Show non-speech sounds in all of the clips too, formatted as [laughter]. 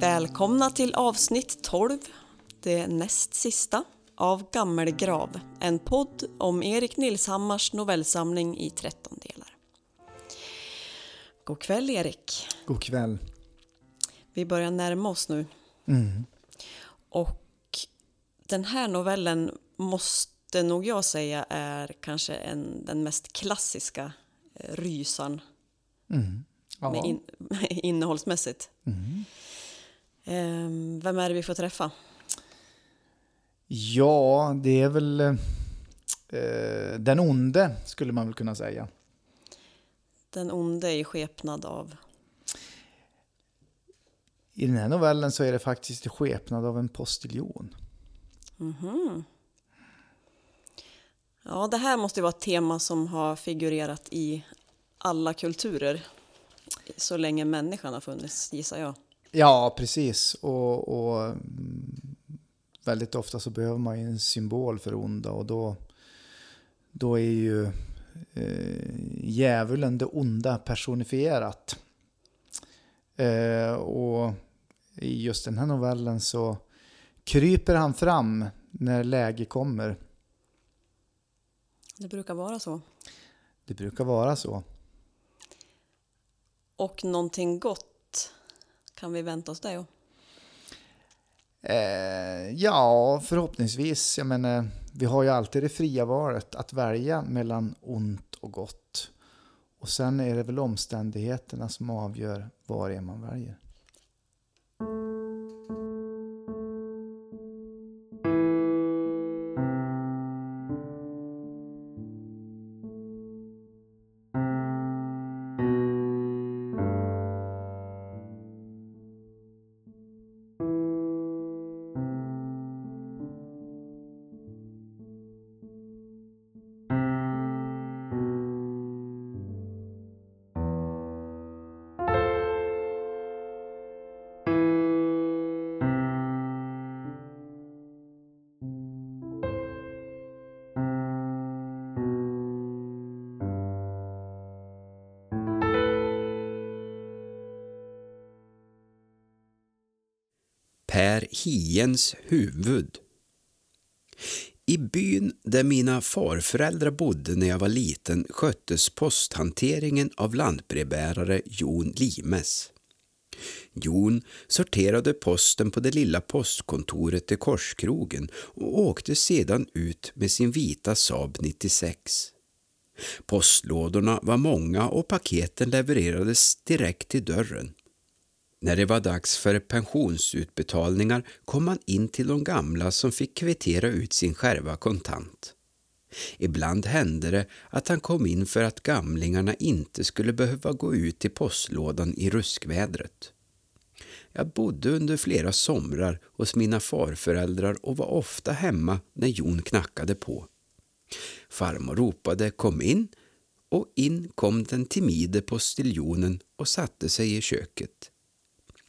Välkomna till avsnitt 12, det näst sista, av Gammelgrav. En podd om Erik Nilshammars novellsamling i 13 delar. God kväll Erik. God kväll. Vi börjar närma oss nu. Mm. Och den här novellen måste nog jag säga är kanske en, den mest klassiska eh, rysan Mm. Ja. med in, [laughs] innehållsmässigt. Mm. Ehm, vem är det vi får träffa? ja, det är väl eh, den onde skulle man väl kunna säga. Den onde i skepnad av... I den här novellen så är det faktiskt i skepnad av en postiljon. Mhm. Ja, det här måste ju vara ett tema som har figurerat i alla kulturer så länge människan har funnits, gissar jag. Ja, precis. Och, och mm, väldigt ofta så behöver man ju en symbol för onda och då, då är ju eh, djävulen det onda personifierat. Eh, och i just den här novellen så kryper han fram när läge kommer. Det brukar vara så. Det brukar vara så. Och någonting gott kan vi vänta oss det. ja. Eh, ja, förhoppningsvis. Jag menar, vi har ju alltid det fria valet att välja mellan ont och gott. Och sen är det väl omständigheterna som avgör vad det är man väljer. Per Hiens huvud. I byn där mina farföräldrar bodde när jag var liten sköttes posthanteringen av lantbrevbärare Jon Limes. Jon sorterade posten på det lilla postkontoret i Korskrogen och åkte sedan ut med sin vita Saab 96. Postlådorna var många och paketen levererades direkt till dörren. När det var dags för pensionsutbetalningar kom han in till de gamla som fick kvittera ut sin skärva kontant. Ibland hände det att han kom in för att gamlingarna inte skulle behöva gå ut till postlådan i ruskvädret. Jag bodde under flera somrar hos mina farföräldrar och var ofta hemma när Jon knackade på. Farmor ropade kom in och in kom den timide postiljonen och satte sig i köket.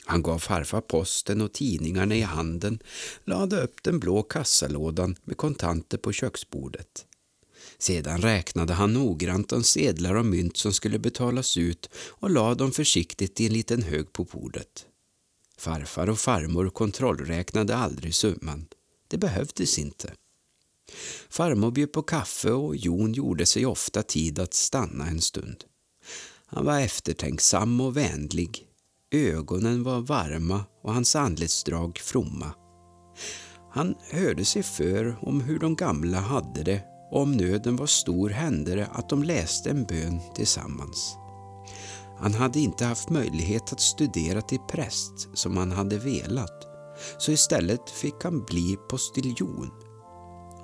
Han gav farfar posten och tidningarna i handen, lade upp den blå kassalådan med kontanter på köksbordet. Sedan räknade han noggrant de sedlar och mynt som skulle betalas ut och lade dem försiktigt i en liten hög på bordet. Farfar och farmor kontrollräknade aldrig summan. Det behövdes inte. Farmor bjöd på kaffe och Jon gjorde sig ofta tid att stanna en stund. Han var eftertänksam och vänlig. Ögonen var varma och hans anletsdrag fromma. Han hörde sig för om hur de gamla hade det och om nöden var stor hände det att de läste en bön tillsammans. Han hade inte haft möjlighet att studera till präst som han hade velat, så istället fick han bli postiljon.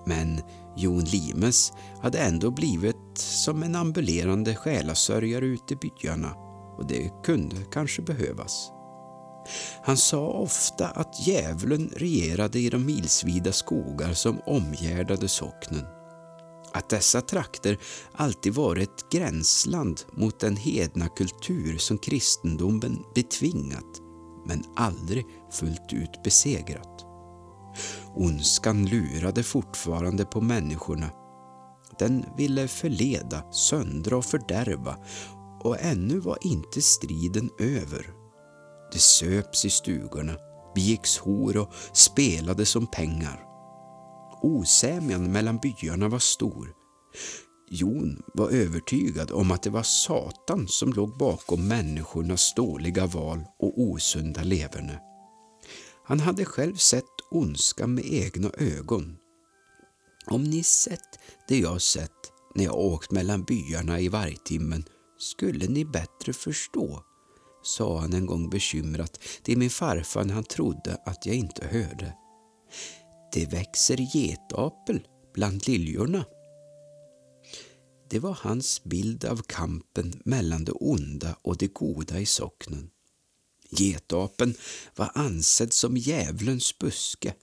Men Jon Limes hade ändå blivit som en ambulerande själasörjare ute i byarna och det kunde kanske behövas. Han sa ofta att djävulen regerade i de milsvida skogar som omgärdade socknen. Att dessa trakter alltid varit ett gränsland mot den hedna kultur som kristendomen betvingat men aldrig fullt ut besegrat. Ondskan lurade fortfarande på människorna. Den ville förleda, söndra och fördärva och ännu var inte striden över. Det söps i stugorna, begicks hor och spelades om pengar. Osämjan mellan byarna var stor. Jon var övertygad om att det var Satan som låg bakom människornas dåliga val och osunda leverne. Han hade själv sett ondska med egna ögon. Om ni sett det jag sett när jag åkt mellan byarna i vargtimmen skulle ni bättre förstå, sa han en gång bekymrat till min farfar när han trodde att jag inte hörde. Det växer getapel bland liljorna. Det var hans bild av kampen mellan det onda och det goda i socknen. Getapen var ansedd som djävulens buske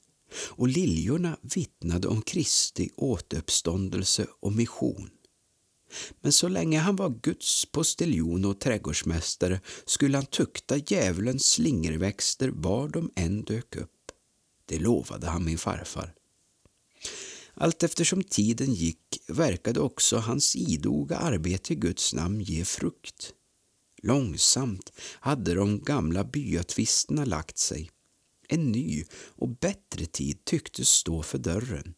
och liljorna vittnade om Kristi återuppståndelse och mission. Men så länge han var Guds postiljon och trädgårdsmästare skulle han tukta djävulens slingerväxter var de än dök upp. Det lovade han min farfar. Allt eftersom tiden gick verkade också hans idoga arbete i Guds namn ge frukt. Långsamt hade de gamla byatvisterna lagt sig. En ny och bättre tid tycktes stå för dörren.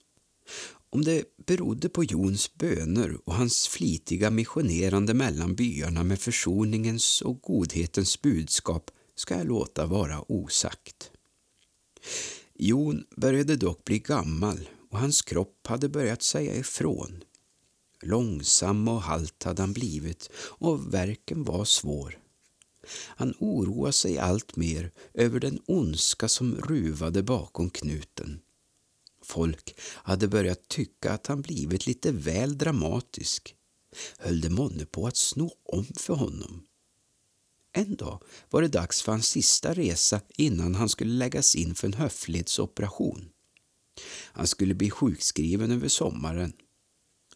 Om det berodde på Jons böner och hans flitiga missionerande mellan byarna med försoningens och godhetens budskap ska jag låta vara osagt. Jon började dock bli gammal och hans kropp hade börjat säga ifrån. Långsam och halt hade han blivit och verken var svår. Han oroade sig allt mer över den ondska som ruvade bakom knuten. Folk hade börjat tycka att han blivit lite väl dramatisk. Höll det månne på att sno om för honom? En dag var det dags för hans sista resa innan han skulle läggas in för en höftledsoperation. Han skulle bli sjukskriven över sommaren.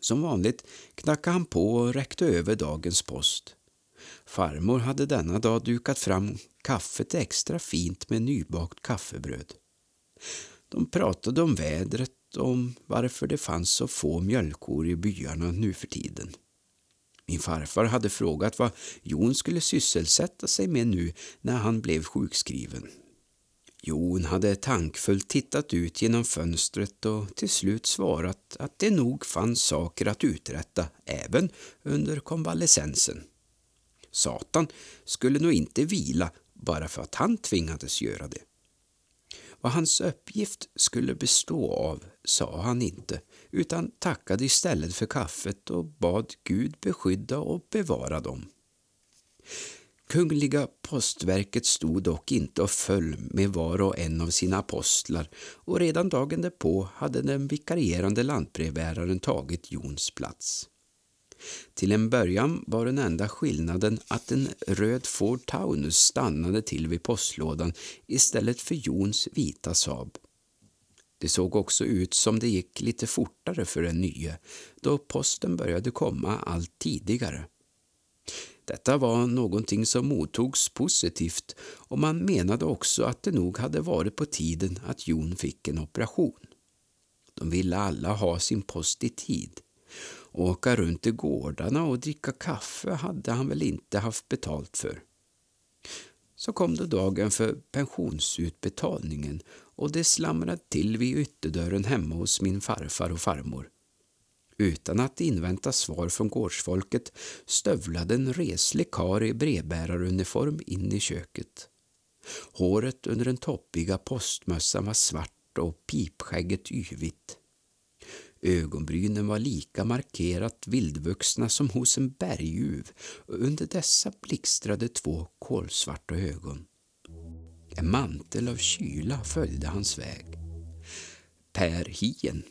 Som vanligt knackade han på och räckte över dagens post. Farmor hade denna dag dukat fram kaffet extra fint med nybakt kaffebröd. De pratade om vädret och om varför det fanns så få mjölkkor i byarna nu för tiden. Min farfar hade frågat vad Jon skulle sysselsätta sig med nu när han blev sjukskriven. Jon hade tankfullt tittat ut genom fönstret och till slut svarat att det nog fanns saker att uträtta även under konvalescensen. Satan skulle nog inte vila bara för att han tvingades göra det. Vad hans uppgift skulle bestå av sa han inte, utan tackade istället för kaffet och bad Gud beskydda och bevara dem. Kungliga postverket stod dock inte och föll med var och en av sina apostlar och redan dagen därpå hade den vikarierande lantbrevbäraren tagit Jons plats. Till en början var den enda skillnaden att en röd Ford Taunus stannade till vid postlådan istället för Jons vita Saab. Det såg också ut som det gick lite fortare för den nye, då posten började komma allt tidigare. Detta var någonting som mottogs positivt och man menade också att det nog hade varit på tiden att Jon fick en operation. De ville alla ha sin post i tid. Åka runt i gårdarna och dricka kaffe hade han väl inte haft betalt för. Så kom då dagen för pensionsutbetalningen och det slamrade till vid ytterdörren hemma hos min farfar och farmor. Utan att invänta svar från gårdsfolket stövlade en reslig kar i brevbäraruniform in i köket. Håret under den toppiga postmössan var svart och pipskägget yvigt. Ögonbrynen var lika markerat vildvuxna som hos en berguv och under dessa blixtrade två kolsvarta ögon. En mantel av kyla följde hans väg. Per Hien,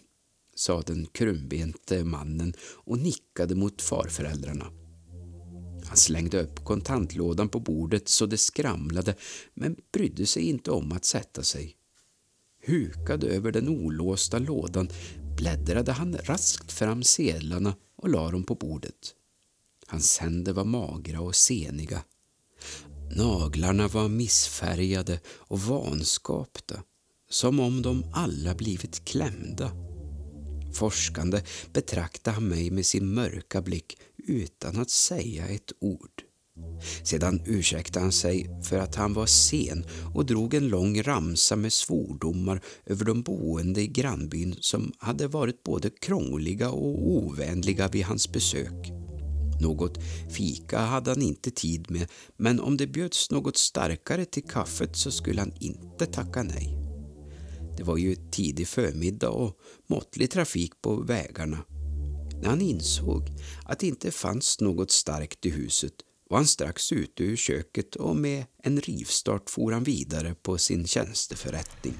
sa den krumbente mannen och nickade mot farföräldrarna. Han slängde upp kontantlådan på bordet så det skramlade men brydde sig inte om att sätta sig. Hukad över den olåsta lådan bläddrade han raskt fram sedlarna och la dem på bordet. Hans händer var magra och seniga. Naglarna var missfärgade och vanskapta, som om de alla blivit klämda. Forskande betraktade han mig med sin mörka blick utan att säga ett ord. Sedan ursäktade han sig för att han var sen och drog en lång ramsa med svordomar över de boende i grannbyn som hade varit både krångliga och ovänliga vid hans besök. Något fika hade han inte tid med, men om det bjöds något starkare till kaffet så skulle han inte tacka nej. Det var ju tidig förmiddag och måttlig trafik på vägarna. När han insåg att det inte fanns något starkt i huset var han strax ute ur köket och med en rivstart for han vidare på sin tjänsteförrättning.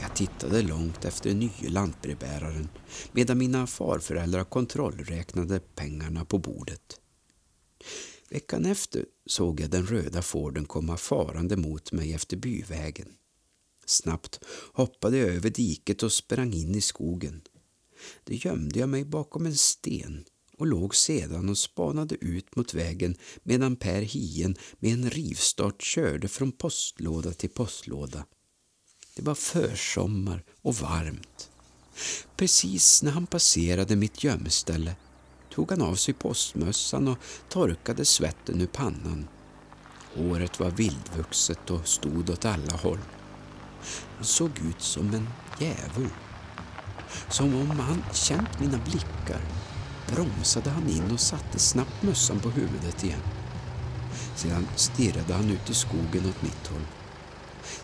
Jag tittade långt efter den nye lantbrevbäraren medan mina farföräldrar kontrollräknade pengarna på bordet. Veckan efter såg jag den röda Forden komma farande mot mig efter byvägen. Snabbt hoppade jag över diket och sprang in i skogen. Då gömde jag mig bakom en sten och låg sedan och spanade ut mot vägen medan Per Hien med en rivstart körde från postlåda till postlåda. Det var försommar och varmt. Precis när han passerade mitt gömställe tog han av sig postmössan och torkade svetten ur pannan. Håret var vildvuxet och stod åt alla håll. Han såg ut som en djävul. Som om han känt mina blickar bromsade han in och satte snabbt mössan på huvudet igen. Sedan stirrade han ut i skogen åt mitt håll.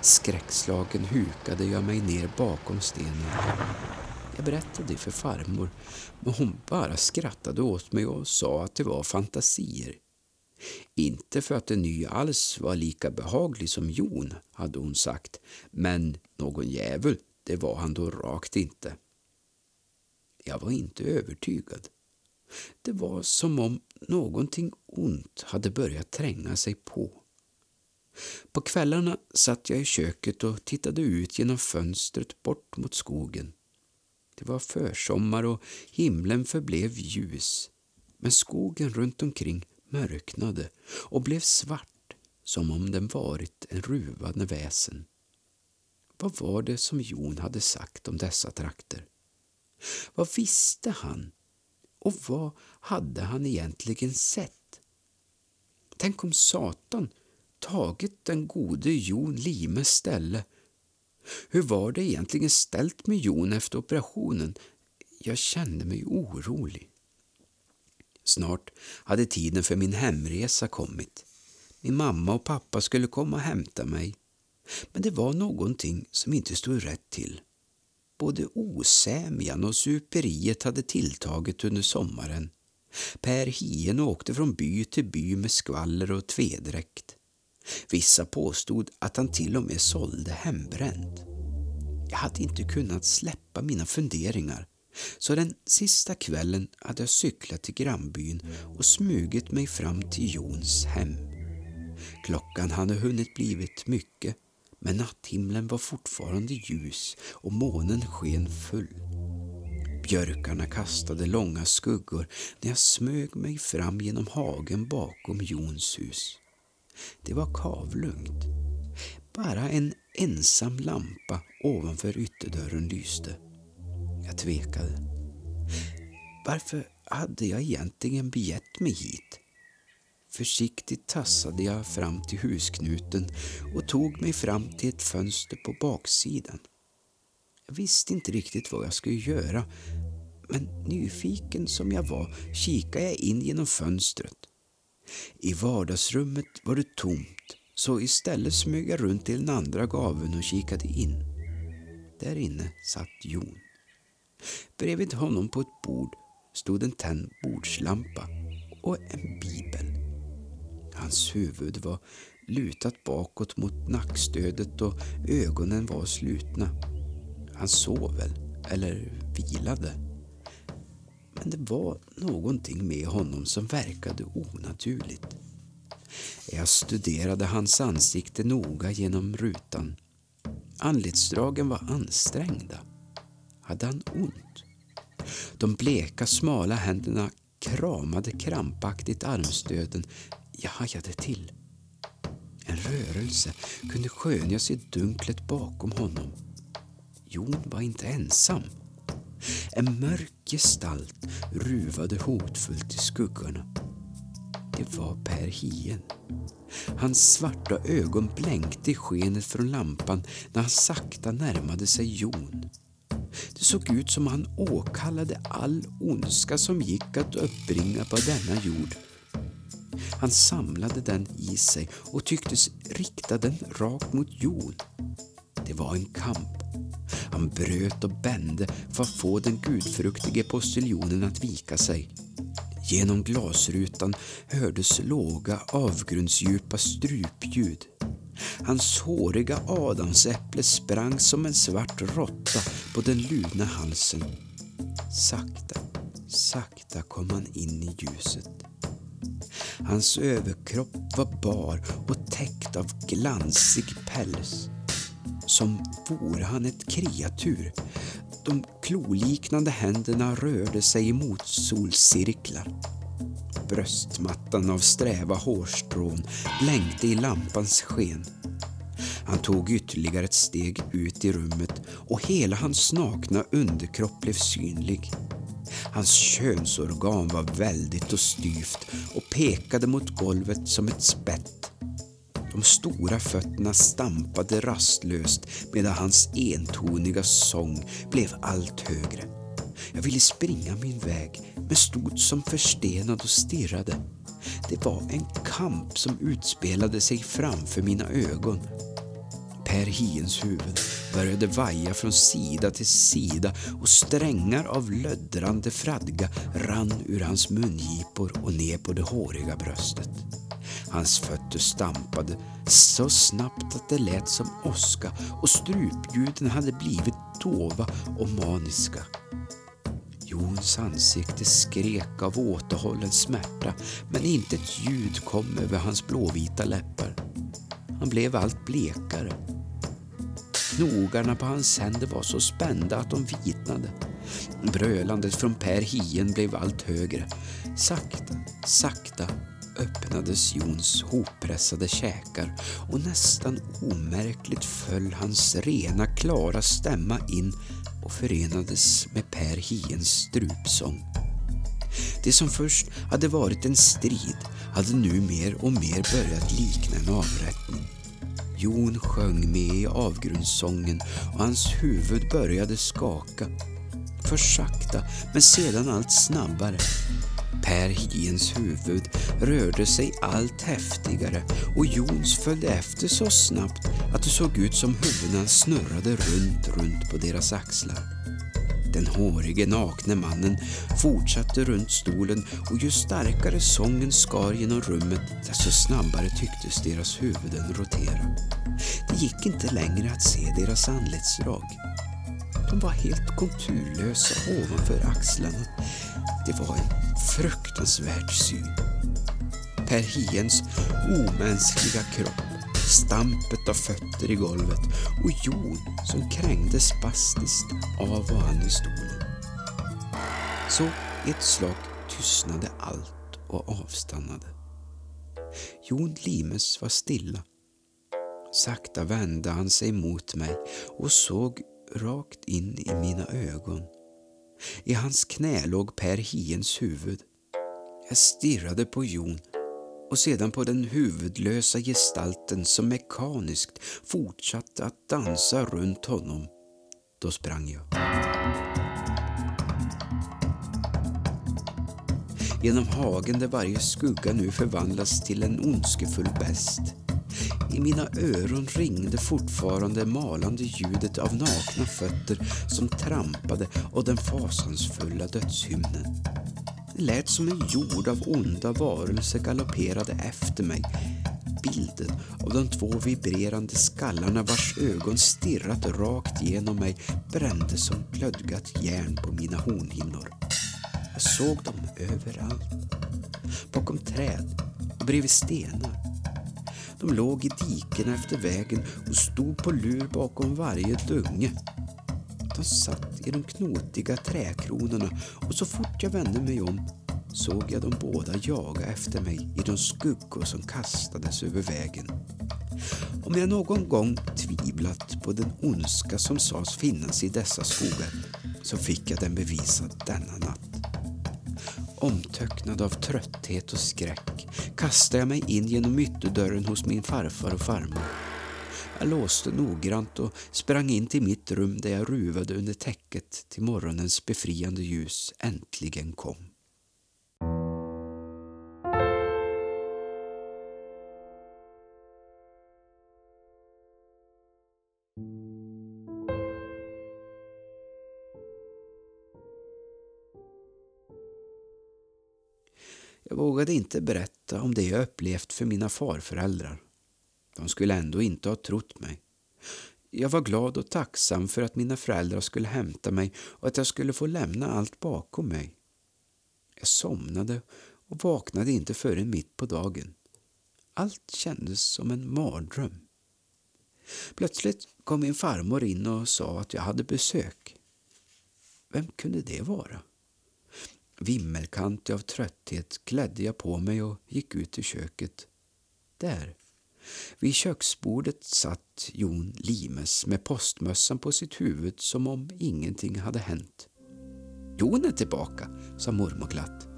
Skräckslagen hukade jag mig ner bakom stenen. Jag berättade för farmor, men hon bara skrattade åt mig och sa att det var fantasier. Inte för att en ny alls var lika behaglig som Jon, hade hon sagt, men någon djävul, det var han då rakt inte. Jag var inte övertygad. Det var som om någonting ont hade börjat tränga sig på. På kvällarna satt jag i köket och tittade ut genom fönstret bort mot skogen. Det var försommar och himlen förblev ljus, men skogen runt omkring mörknade och blev svart som om den varit en ruvande väsen. Vad var det som Jon hade sagt om dessa trakter? Vad visste han? Och vad hade han egentligen sett? Tänk om Satan tagit den gode Jon Limes ställe. Hur var det egentligen ställt med Jon efter operationen? Jag kände mig orolig. Snart hade tiden för min hemresa kommit. Min mamma och pappa skulle komma och hämta mig. Men det var någonting som inte stod rätt till. Både osämjan och superiet hade tilltagit under sommaren. Per Hien åkte från by till by med skvaller och tvedräkt. Vissa påstod att han till och med sålde hembränt. Jag hade inte kunnat släppa mina funderingar så den sista kvällen hade jag cyklat till grannbyn och smugit mig fram till Jons hem. Klockan hade hunnit blivit mycket men natthimlen var fortfarande ljus och månen sken full. Björkarna kastade långa skuggor när jag smög mig fram genom hagen bakom Jons hus. Det var kavlugnt. Bara en ensam lampa ovanför ytterdörren lyste. Jag tvekade. Varför hade jag egentligen begett mig hit? Försiktigt tassade jag fram till husknuten och tog mig fram till ett fönster på baksidan. Jag visste inte riktigt vad jag skulle göra, men nyfiken som jag var kikade jag in genom fönstret. I vardagsrummet var det tomt, så istället smög jag runt till den andra gaveln och kikade in. Där inne satt Jon. Bredvid honom på ett bord stod en tänd bordslampa och en bibel. Hans huvud var lutat bakåt mot nackstödet och ögonen var slutna. Han sov väl, eller vilade. Men det var någonting med honom som verkade onaturligt. Jag studerade hans ansikte noga genom rutan. Anletsdragen var ansträngda. Hade han ont? De bleka, smala händerna kramade krampaktigt armstöden jag hajade till. En rörelse kunde skönjas i dunklet bakom honom. Jon var inte ensam. En mörk gestalt ruvade hotfullt i skuggorna. Det var Per Hien. Hans svarta ögon blänkte i skenet från lampan när han sakta närmade sig Jon. Det såg ut som han åkallade all ondska som gick att uppbringa på denna jord. Han samlade den i sig och tycktes rikta den rakt mot Jon. Det var en kamp. Han bröt och bände för att få den gudfruktige postiljonen att vika sig. Genom glasrutan hördes låga avgrundsdjupa strupljud. Hans håriga adamsäpple sprang som en svart råtta på den ludna halsen. Sakta, sakta kom han in i ljuset. Hans överkropp var bar och täckt av glansig päls. Som vore han ett kreatur. De kloliknande händerna rörde sig i motsolcirklar. Bröstmattan av sträva hårstrån blänkte i lampans sken. Han tog ytterligare ett steg ut i rummet och hela hans nakna underkropp blev synlig. Hans könsorgan var väldigt och styvt och pekade mot golvet som ett spett. De stora fötterna stampade rastlöst medan hans entoniga sång blev allt högre. Jag ville springa min väg men stod som förstenad och stirrade. Det var en kamp som utspelade sig framför mina ögon. Per Hiens huvud började vaja från sida till sida och strängar av löddrande fradga rann ur hans mungipor och ner på det håriga bröstet. Hans fötter stampade så snabbt att det lät som åska och strupljuden hade blivit dova och maniska. Jons ansikte skrek av återhållen smärta men inte ett ljud kom över hans blåvita läppar. Han blev allt blekare. Knogarna på hans händer var så spända att de vitnade. Brölandet från Per Hien blev allt högre. Sakta, sakta öppnades Jons hoppressade käkar och nästan omärkligt föll hans rena, klara stämma in och förenades med Per Hiens strupsång. Det som först hade varit en strid hade nu mer och mer börjat likna en avrättning. Jon sjöng med i avgrundssången och hans huvud började skaka. Först sakta, men sedan allt snabbare. Per Hiens huvud rörde sig allt häftigare och Jons följde efter så snabbt att det såg ut som huvudena snurrade runt, runt på deras axlar. Den hårige nakne mannen fortsatte runt stolen och ju starkare sången skar genom rummet desto snabbare tycktes deras huvuden rotera. Det gick inte längre att se deras anletsdrag. De var helt konturlösa ovanför axlarna. Det var en fruktansvärd syn. Per Hiens omänskliga kropp, stampet av fötter i golvet och Jon som krängde spastiskt av och an i stolen. Så i ett slag tystnade allt och avstannade. Jon Limes var stilla. Sakta vände han sig mot mig och såg rakt in i mina ögon. I hans knä låg Per Hiens huvud. Jag stirrade på Jon och sedan på den huvudlösa gestalten som mekaniskt fortsatte att dansa runt honom. Då sprang jag. Genom hagen där varje skugga nu förvandlas till en ondskefull bäst. I mina öron ringde fortfarande malande ljudet av nakna fötter som trampade och den fasansfulla dödshymnen. Det lät som en jord av onda varelser galopperade efter mig. Bilden av de två vibrerande skallarna vars ögon stirrat rakt genom mig brände som glödgat järn på mina hornhinnor. Jag såg dem överallt. Bakom träd och bredvid stenar. De låg i diken efter vägen och stod på lur bakom varje dunge. De satt i de knotiga träkronorna och så fort jag vände mig om såg jag dem båda jaga efter mig i de skuggor som kastades över vägen. Om jag någon gång tvivlat på den ondska som sades finnas i dessa skogar så fick jag den bevisad denna natt. Omtöcknad av trötthet och skräck kastade jag mig in genom ytterdörren hos min farfar och farmor. Jag låste noggrant och sprang in till mitt rum där jag ruvade under täcket till morgonens befriande ljus äntligen kom. Jag vågade inte berätta om det jag upplevt för mina farföräldrar. De skulle ändå inte ha trott mig. Jag var glad och tacksam för att mina föräldrar skulle hämta mig och att jag skulle få lämna allt bakom mig. Jag somnade och vaknade inte förrän mitt på dagen. Allt kändes som en mardröm. Plötsligt kom min farmor in och sa att jag hade besök. Vem kunde det vara? Vimmelkantig av trötthet klädde jag på mig och gick ut i köket. Där, vid köksbordet satt Jon Limes med postmössan på sitt huvud som om ingenting hade hänt. Jon är tillbaka, sa mormor glatt.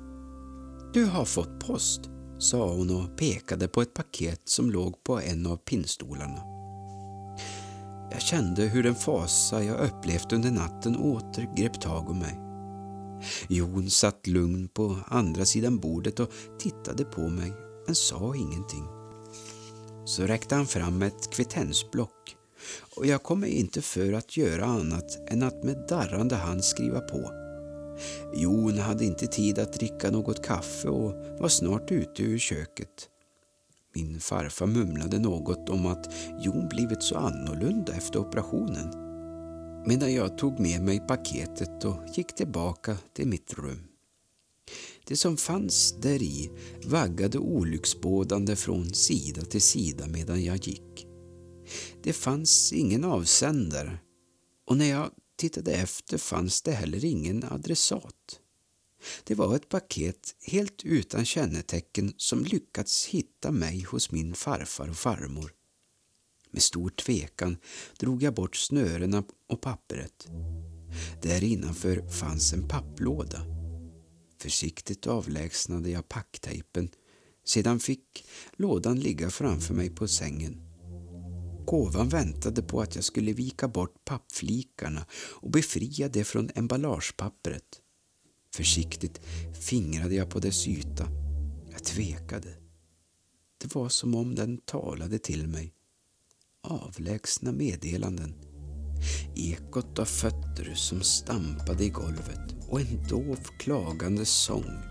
Du har fått post, sa hon och pekade på ett paket som låg på en av pinnstolarna. Jag kände hur den fasa jag upplevt under natten åter grep tag om mig. Jon satt lugn på andra sidan bordet och tittade på mig, men sa ingenting. Så räckte han fram ett kvittensblock och jag kom mig inte för att göra annat än att med darrande hand skriva på. Jon hade inte tid att dricka något kaffe och var snart ute ur köket. Min farfar mumlade något om att Jon blivit så annorlunda efter operationen medan jag tog med mig paketet och gick tillbaka till mitt rum. Det som fanns där i vaggade olycksbådande från sida till sida medan jag gick. Det fanns ingen avsändare och när jag tittade efter fanns det heller ingen adressat. Det var ett paket helt utan kännetecken som lyckats hitta mig hos min farfar och farmor. Med stor tvekan drog jag bort snörena och pappret. Där innanför fanns en papplåda. Försiktigt avlägsnade jag packtejpen. Sedan fick lådan ligga framför mig på sängen. Gåvan väntade på att jag skulle vika bort pappflikarna och befria det från emballagepappret. Försiktigt fingrade jag på dess yta. Jag tvekade. Det var som om den talade till mig. Avlägsna meddelanden. Ekot av fötter som stampade i golvet och en dov klagande sång.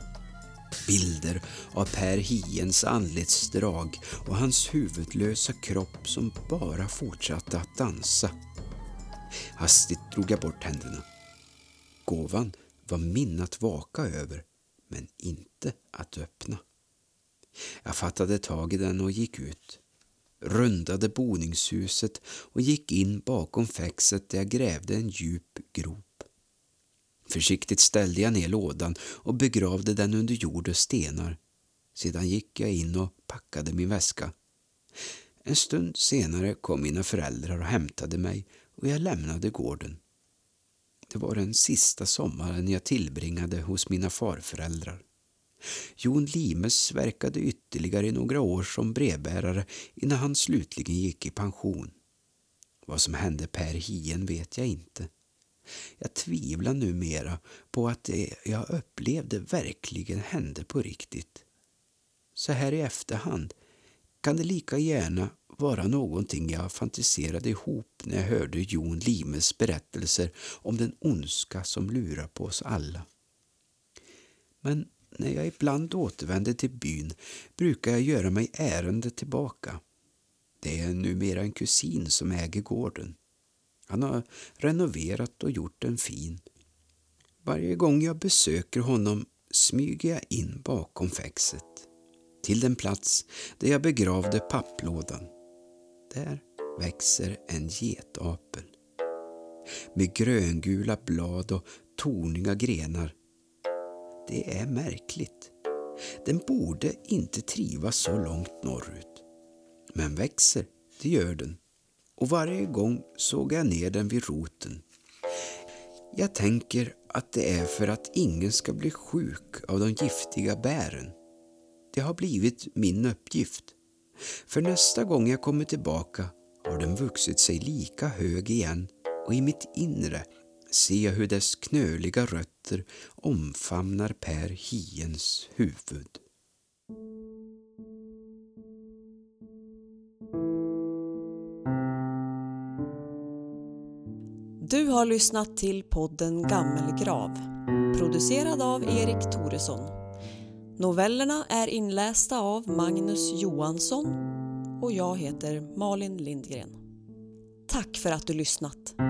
Bilder av Per Hiens anletsdrag och hans huvudlösa kropp som bara fortsatte att dansa. Hastigt drog jag bort händerna. Gåvan var min att vaka över, men inte att öppna. Jag fattade tag i den och gick ut rundade boningshuset och gick in bakom fäxet där jag grävde en djup grop. Försiktigt ställde jag ner lådan och begravde den under jord och stenar. Sedan gick jag in och packade min väska. En stund senare kom mina föräldrar och hämtade mig och jag lämnade gården. Det var den sista sommaren jag tillbringade hos mina farföräldrar. Jon Limes verkade ytterligare i några år som brevbärare innan han slutligen gick i pension. Vad som hände Per Hien vet jag inte. Jag tvivlar numera på att det jag upplevde verkligen hände på riktigt. Så här i efterhand kan det lika gärna vara någonting jag fantiserade ihop när jag hörde Jon Limes berättelser om den ondska som lurar på oss alla. Men när jag ibland återvänder till byn brukar jag göra mig ärende tillbaka. Det är numera en kusin som äger gården. Han har renoverat och gjort den fin. Varje gång jag besöker honom smyger jag in bakom fäxet till den plats där jag begravde papplådan. Där växer en getapel. Med gröngula blad och torniga grenar det är märkligt. Den borde inte trivas så långt norrut. Men växer, det gör den. Och varje gång såg jag ner den vid roten. Jag tänker att det är för att ingen ska bli sjuk av de giftiga bären. Det har blivit min uppgift. För nästa gång jag kommer tillbaka har den vuxit sig lika hög igen och i mitt inre ser jag hur dess knöliga rötter omfamnar Per Hiens huvud. Du har lyssnat till podden Gammelgrav, producerad av Erik Toresson. Novellerna är inlästa av Magnus Johansson och jag heter Malin Lindgren. Tack för att du lyssnat!